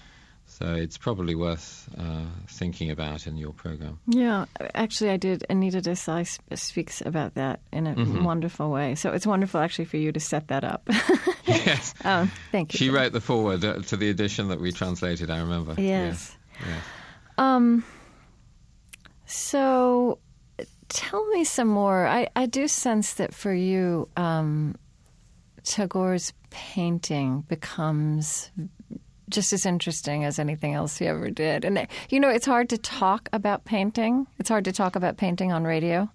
So it's probably worth uh, thinking about in your program. Yeah, actually, I did. Anita Desai sp- speaks about that in a wonderful way. So it's wonderful, actually, for you to set that up. yes, um, thank you. she wrote the foreword uh, to the edition that we translated. I remember. Yes. yes. Um. So, tell me some more. I, I do sense that for you, um, Tagore's painting becomes just as interesting as anything else he ever did. And you know, it's hard to talk about painting. It's hard to talk about painting on radio.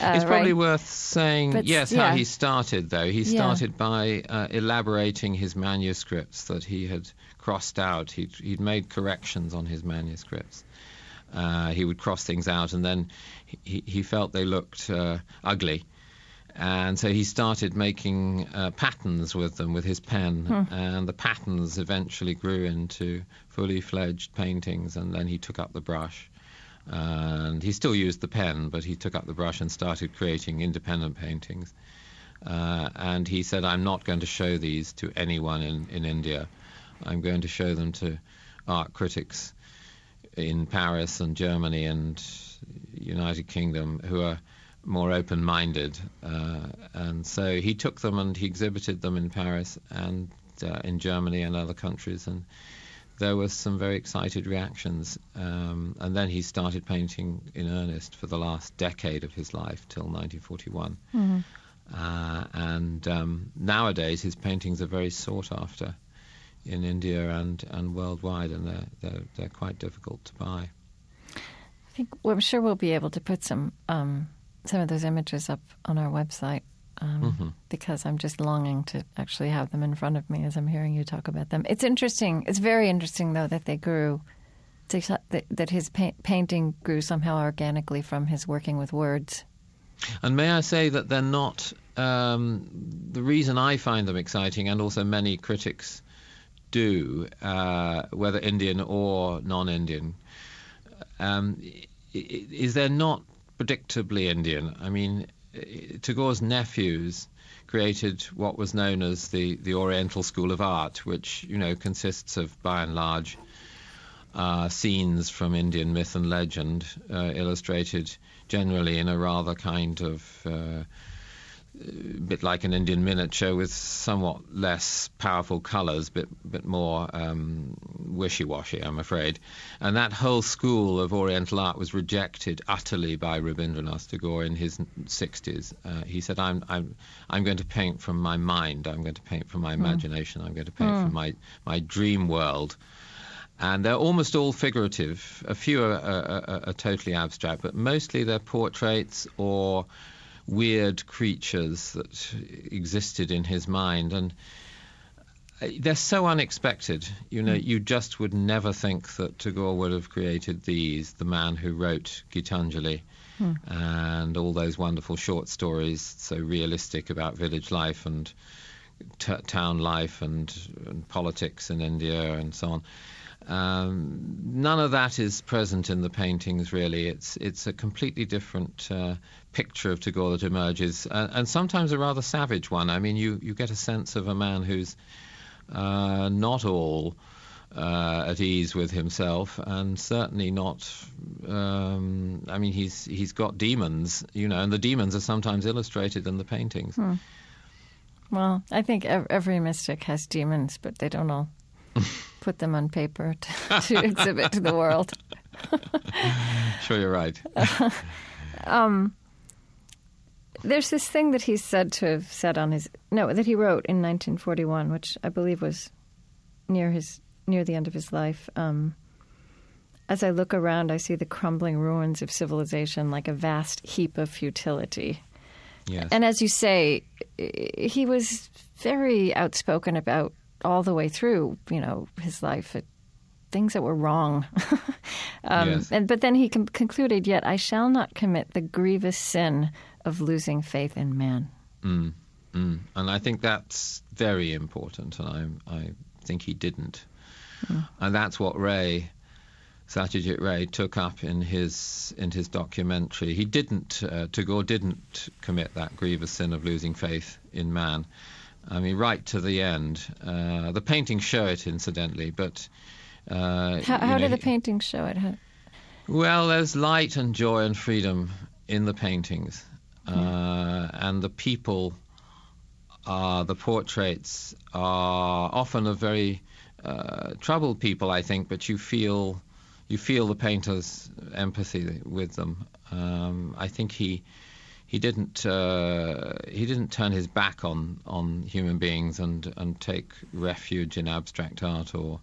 Uh, It's probably right? worth saying, But, yes, yeah. how he started, though. He Yeah. started by uh, elaborating his manuscripts that he had crossed out. He'd, he'd made corrections on his manuscripts. Uh, he would cross things out, and then he, he felt they looked uh, ugly. And so he started making uh, patterns with them with his pen, and the patterns eventually grew into fully fledged paintings, and then he took up the brush and he still used the pen, but he took up the brush and started creating independent paintings. Uh, and he said, I'm not going to show these to anyone in, in India. I'm going to show them to art critics in Paris and Germany and United Kingdom who are more open-minded. Uh, and so he took them and he exhibited them in Paris and uh, in Germany and other countries. And there were some very excited reactions. Um, and then he started painting in earnest for the last decade of his life till 1941. Uh, and um, nowadays his paintings are very sought after in India and, and worldwide, and they're, they're, they're quite difficult to buy. I think well, I'm sure we'll be able to put some um, some of those images up on our website um, because I'm just longing to actually have them in front of me as I'm hearing you talk about them. It's interesting. It's very interesting though that they grew. to- That, that his pa- painting grew somehow organically from his working with words. And may I say that they're not um, the reason I find them exciting, and also many critics do, uh, whether Indian or non-Indian, um, is they're not predictably Indian. I mean, Tagore's nephews created what was known as the, the Oriental School of Art, which you know consists of, by and large, uh, scenes from Indian myth and legend, uh, illustrated generally in a rather kind of uh, bit like an Indian miniature with somewhat less powerful colours, bit bit more um, wishy-washy, I'm afraid. And that whole school of Oriental art was rejected utterly by Rabindranath Tagore in his 60s. Uh, he said, "I'm I'm I'm going to paint from my mind. I'm going to paint from my imagination. I'm going to paint from my my dream world." and they're almost all figurative. A few are, are, are, are totally abstract, but mostly they're portraits or weird creatures that existed in his mind, and uh, they're so unexpected. You know, you just would never think that Tagore would have created these. The man who wrote Gitanjali. And all those wonderful short stories, so realistic about village life and t- town life and, and politics in India and so on Um, none of that is present in the paintings, really. It's it's a completely different uh, picture of Tagore that emerges, uh, and sometimes a rather savage one. I mean, you, you get a sense of a man who's uh, not all uh, at ease with himself, and certainly not. Um, I mean, he's he's got demons, you know, and the demons are sometimes illustrated in the paintings. Hmm. Well, I think every mystic has demons, but they don't all put them on paper to, to exhibit to the world. sure, you're right. um, there's this thing that he's said to have said on his no that he wrote in 1941, which I believe was near his near the end of his life. Um, as I look around, I see the crumbling ruins of civilization like a vast heap of futility. Yes. And as you say, he was very outspoken about all the way through, you know, his life, things that were wrong. um, yes. and, but then he com- concluded, Yet I shall not commit the grievous sin of losing faith in man. Mm, mm. And I think that's very important, and I, I think he didn't. Mm. And that's what Ray Satyajit Ray took up in his in his documentary. He didn't uh, Tagore didn't commit that grievous sin of losing faith in man. I mean, right to the end. Uh, the paintings show it, incidentally, but uh, how, how know, do the paintings show it? Well, there's light and joy and freedom in the paintings, uh, and the people, are, the portraits are often of very uh, troubled people, I think, but you feel you feel the painter's empathy with them. Um, I think he he didn't uh, he didn't turn his back on on human beings and and take refuge in abstract art or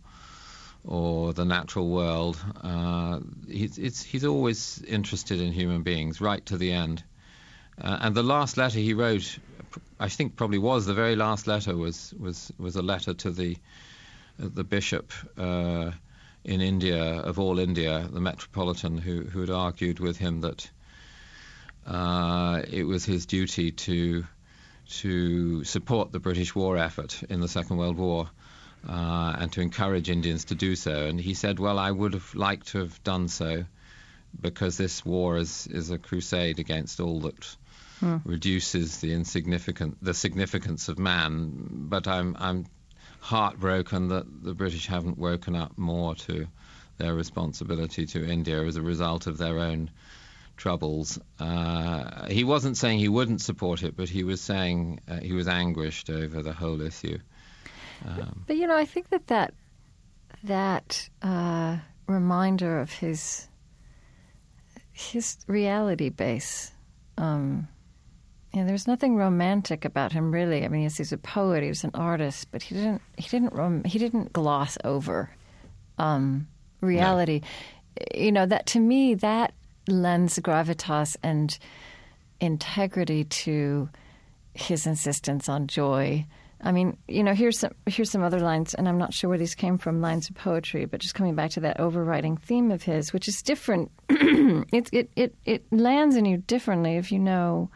or the natural world. Uh, he's he's always interested in human beings right to the end. Uh, and the last letter he wrote, I think probably was the very last letter was was was a letter to the the bishop uh, in India, of all India, the Metropolitan, who, who had argued with him that uh, it was his duty to to support the British war effort in the Second World War uh, and to encourage Indians to do so. And he said, "Well, I would have liked to have done so because this war is is a crusade against all that." Hmm. Reduces the insignificant, the significance of man, but I'm I'm heartbroken that the British haven't woken up more to their responsibility to India as a result of their own troubles. Uh, he wasn't saying he wouldn't support it, but he was saying uh, he was anguished over the whole issue. Um, but you know, I think that that that uh, reminder of his his reality base. Um, yeah, there's nothing romantic about him, really. I mean, yes, he's a poet, he was an artist, but he didn't he didn't rom- he didn't gloss over um, reality. No. You know that to me that lends gravitas and integrity to his insistence on joy. I mean, you know, here's some here's some other lines, and I'm not sure where these came from, lines of poetry, but just coming back to that overriding theme of his, which is different. it, it it it lands in you differently if you know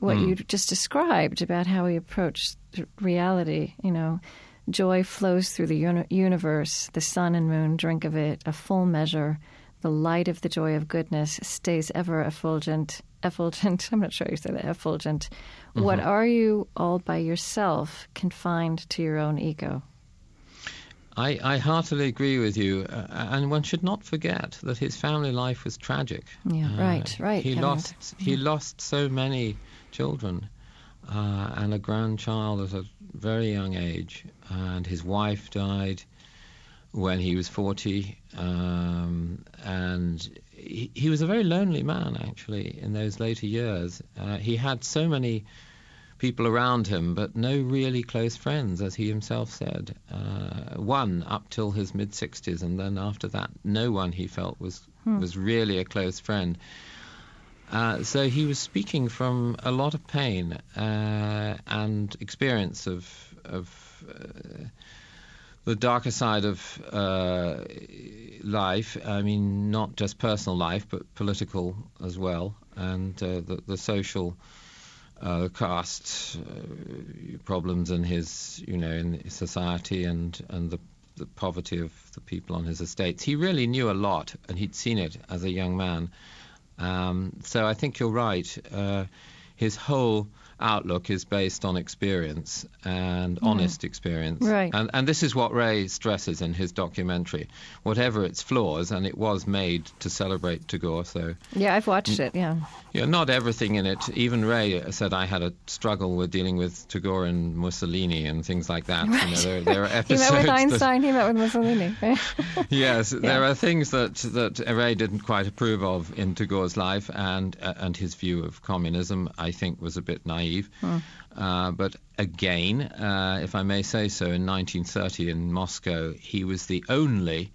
what mm. you just described about how he approached reality. You know, joy flows through the uni- universe. The sun and moon drink of it, a full measure. The light of the joy of goodness stays ever effulgent. Effulgent. I'm not sure you said that. Effulgent. Mm-hmm. What are you all by yourself, confined to your own ego? I, I, heartily agree with you, uh, and one should not forget that his family life was tragic. Yeah, uh, right, right. He lost he lost so many children uh, and a grandchild at a very young age, and his wife died when he was 40, um, and he, he, was a very lonely man actually in those later years. Uh, he had so many people around him, but no really close friends, as he himself said. Uh, one up till his mid 60s, and then after that, no one he felt was hmm. was really a close friend. Uh, so he was speaking from a lot of pain uh, and experience of of uh, the darker side of uh, life. I mean, not just personal life, but political as well, and uh, the, the social uh, caste uh, problems in his, you know, in society and and the the poverty of the people on his estates. He really knew a lot, and he'd seen it as a young man. Um, so I think you're right. Uh, his whole outlook is based on experience and honest experience. Right. And, and this is what Ray stresses in his documentary. Whatever its flaws, and it was made to celebrate Tagore, so Yeah, I've watched it. Yeah. yeah, not everything in it. Even Ray said I had a struggle with dealing with Tagore and Mussolini and things like that. You know, there, there are He episodes. met with that- Einstein. He met with Mussolini. Right? yes, there are things that that Ray didn't quite approve of in Tagore's life, and uh, and his view of communism, I think, was a bit naive. Uh, but again, uh, if I may say so, in 1930 in Moscow, he was the only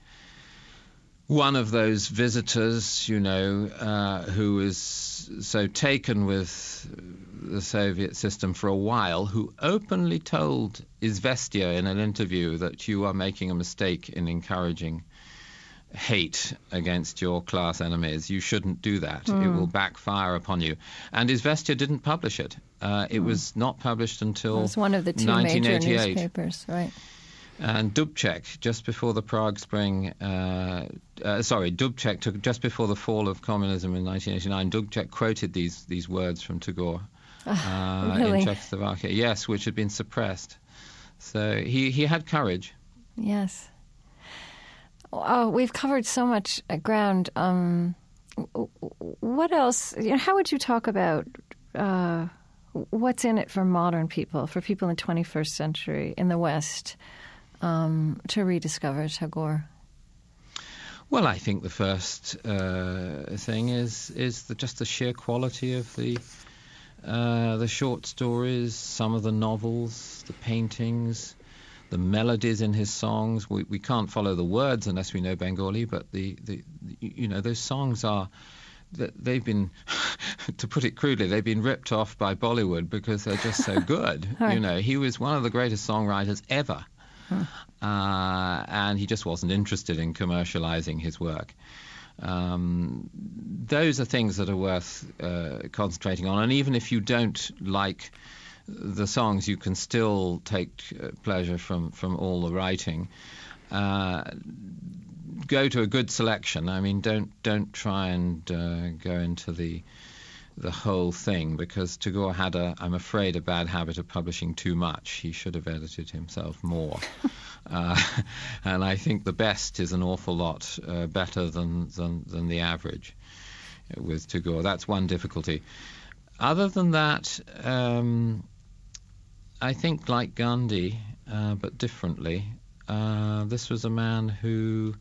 one of those visitors, you know, uh, who was so taken with the Soviet system for a while, who openly told Izvestia in an interview that you are making a mistake in encouraging hate against your class enemies. You shouldn't do that. It will backfire upon you. And Izvestia didn't publish it. Uh, it was not published until It was one of the two major newspapers, right? And Dubček, just before the Prague Spring, uh, uh, sorry, Dubček took just before the fall of communism in 1989. Dubček quoted these these words from Tagore uh, Ah, really? in Czechoslovakia. Yes, which had been suppressed. So he he had courage. Yes. Oh, we've covered so much uh, ground. Um, what else? You know, how would you talk about uh, what's in it for modern people, for people in the 21st century in the West, um, to rediscover Tagore? Well, I think the first uh, thing is is the, just the sheer quality of the uh, the short stories, some of the novels, the paintings, the melodies in his songs. We, we can't follow the words unless we know Bengali, but the, the, the you know those songs are they've been to put it crudely they've been ripped off by Bollywood because they're just so good. Right. You know, he was one of the greatest songwriters ever. Uh, and he just wasn't interested in commercializing his work. Um, those are things that are worth uh, concentrating on. And even if you don't like the songs, you can still take uh, pleasure from, from all the writing. Uh, go to a good selection. I mean, don't don't try and uh, go into the the whole thing because Tagore had a, I'm afraid, a bad habit of publishing too much. He should have edited himself more. uh, and I think the best is an awful lot uh, better than, than, than the average with Tagore. That's one difficulty. Other than that, um, I think like Gandhi, uh, but differently, uh, this was a man who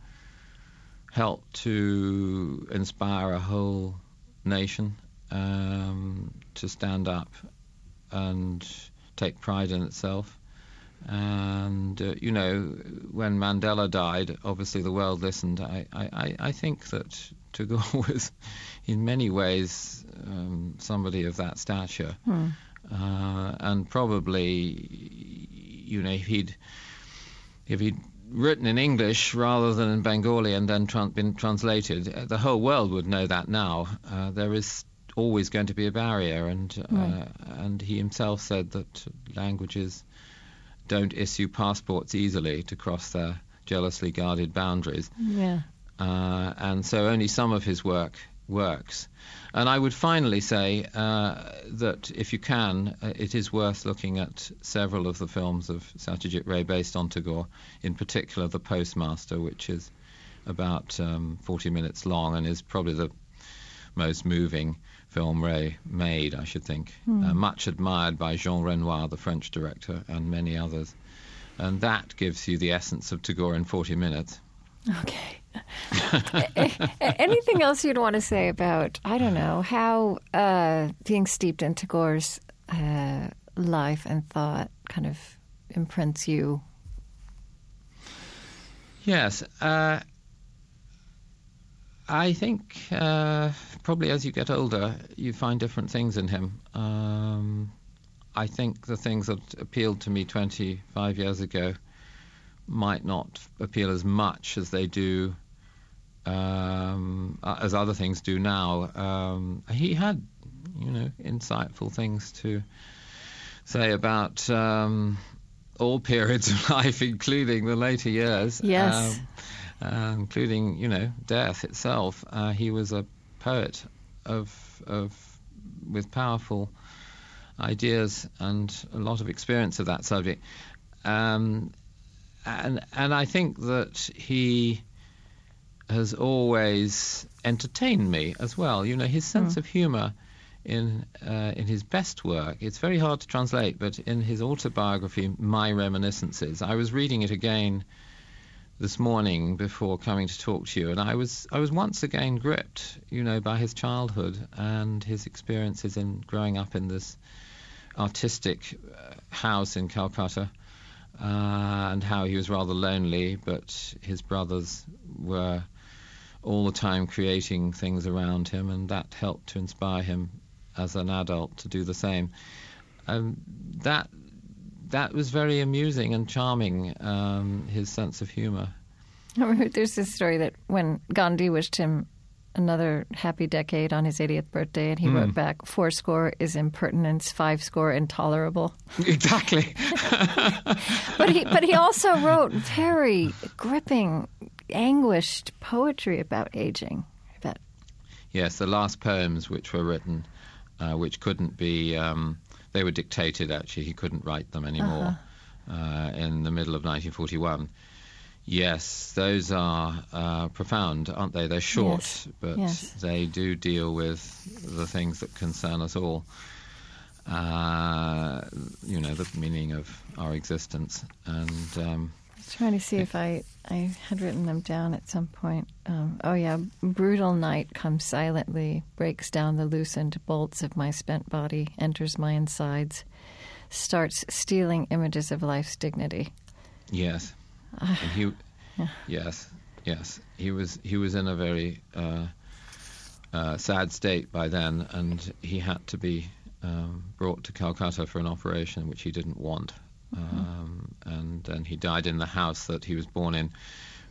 helped to inspire a whole nation um, to stand up and take pride in itself. And, uh, you know, when Mandela died, obviously the world listened. I, I, I think that Tagore was, in many ways, um, somebody of that stature. Uh, and probably, you know, if he'd, if he'd written in English rather than in Bengali and then tran- been translated, uh, the whole world would know that now. Uh, there is always going to be a barrier, and uh, and he himself said that languages don't issue passports easily to cross their jealously guarded boundaries, Yeah. uh, and so only some of his work works. And I would finally say uh, that if you can, uh, it is worth looking at several of the films of Satyajit Ray based on Tagore, in particular The Postmaster, which is about um, 40 minutes long and is probably the most moving film Ray made, I should think. Uh, much admired by Jean Renoir, the French director, and many others. And that gives you the essence of Tagore in 40 minutes. Okay. Anything else you'd want to say about, I don't know, how uh, being steeped in Tagore's uh, life and thought kind of imprints you? Yes. Uh, I think uh, probably as you get older, you find different things in him. Um, I think the things that appealed to me 25 years ago might not appeal as much as they do, um, as other things do now. Um, he had, you know, insightful things to say about um, all periods of life, including the later years. Yes. Um, uh, including, you know, death itself. Uh, he was a poet of of with powerful ideas and a lot of experience of that subject. Um, and and I think that he has always entertained me as well. You know, his sense of humour in uh, in his best work. It's very hard to translate, but in his autobiography, My Reminiscences, I was reading it again this morning before coming to talk to you, and I was I was once again gripped, you know, by his childhood and his experiences in growing up in this artistic uh, house in Calcutta. Uh, and how he was rather lonely, but his brothers were all the time creating things around him, and that helped to inspire him as an adult to do the same. Um, that that was very amusing and charming. Um, his sense of humour. There's this story that when Gandhi wished him another happy decade on his 80th birthday, and he Hmm. wrote back, four score is impertinence, five score intolerable. Exactly. But he, but he also wrote very gripping, anguished poetry about aging. About yes, the last poems which were written, uh, which couldn't be, um, they were dictated. Actually, he couldn't write them anymore. uh in the middle of 1941. Yes, those are uh, profound, aren't they? They're short, Yes, but yes. they do deal with the things that concern us all. Uh, you know, the meaning of our existence. And um, was trying to see if I, I had written them down at some point. Um, oh, yeah. Brutal night comes silently, breaks down the loosened bolts of my spent body, enters my insides, starts stealing images of life's dignity. yes, and he, yes, yes, he was he was in a very uh, uh, sad state by then, and he had to be um, brought to Calcutta for an operation which he didn't want. Um, and then he died in the house that he was born in,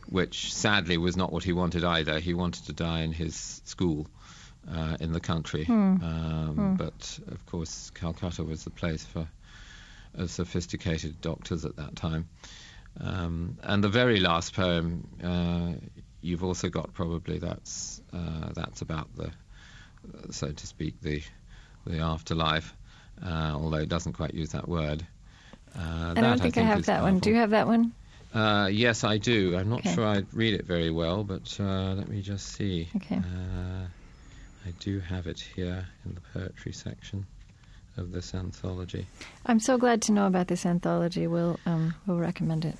which sadly was not what he wanted either. He wanted to die in his school uh, in the country. Um, But of course, Calcutta was the place for uh, sophisticated doctors at that time. Um, and the very last poem uh, you've also got probably that's uh, that's about the, so to speak, the the afterlife, uh, although it doesn't quite use that word. Uh, I don't think I, have is that one. Do you have that one? Uh, yes, I do. I'm not Okay. sure I'd read it very well, but uh, let me just see. Okay. Uh, I do have it here in the poetry section of this anthology. I'm so glad to know about this anthology. We'll, um, we'll recommend it.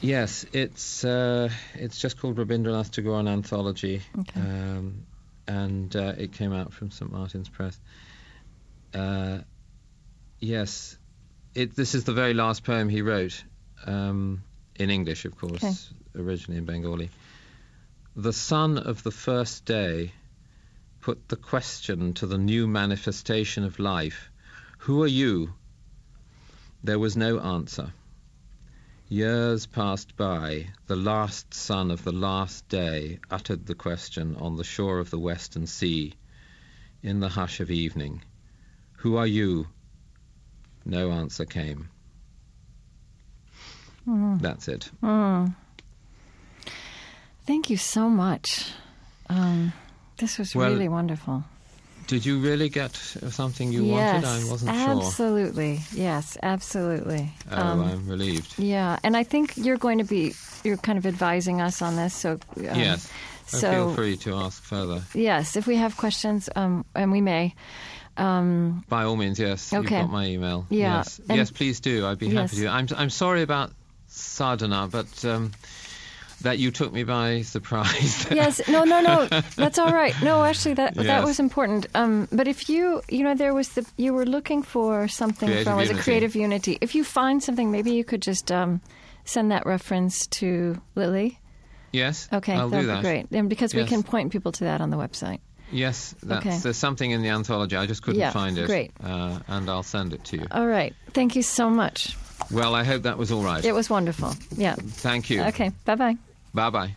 Yes, it's uh, it's just called Rabindranath Tagore an Anthology, Okay. um, and uh, it came out from St Martin's Press. Uh, yes, it, this is the very last poem he wrote, um, in English, of course, Okay. originally in Bengali. The sun of the first day put the question to the new manifestation of life Who are you? There was no answer. Years passed by. The last sun of the last day uttered the question on the shore of the western sea, in the hush of evening. Who are you? No answer came. That's it. Mm. Thank you so much. Um, this was Well, really wonderful. Did you really get something you yes, wanted? I wasn't sure. absolutely. Yes, absolutely. Oh, Um, I'm relieved. yeah, and I think you're going to be you're kind of advising us on this. So um, yes. So feel free to ask further. yes, if we have questions, um, and we may. Um, By all means, yes. Okay. You've got my email. Yeah, Yes, yes please do. I'd be Yes. happy to. I'm, I'm sorry about Sadhana, but um, that you took me by surprise. yes, no, no, no, that's all right. No, actually, that that was important. Um, but if you, you know, there was the you were looking for something Creative from was a creative unity. If you find something, maybe you could just um, send that reference to Lily. Yes. Okay, I'll that. be great. And because we can point people to that on the website. Yes, that's okay. there's something in the anthology. I just couldn't yeah, find it. Great. Uh, and I'll send it to you. All right. Thank you so much. Well, I hope that was all right. It was wonderful. Yeah. Thank you. Okay. Bye bye. Bye bye.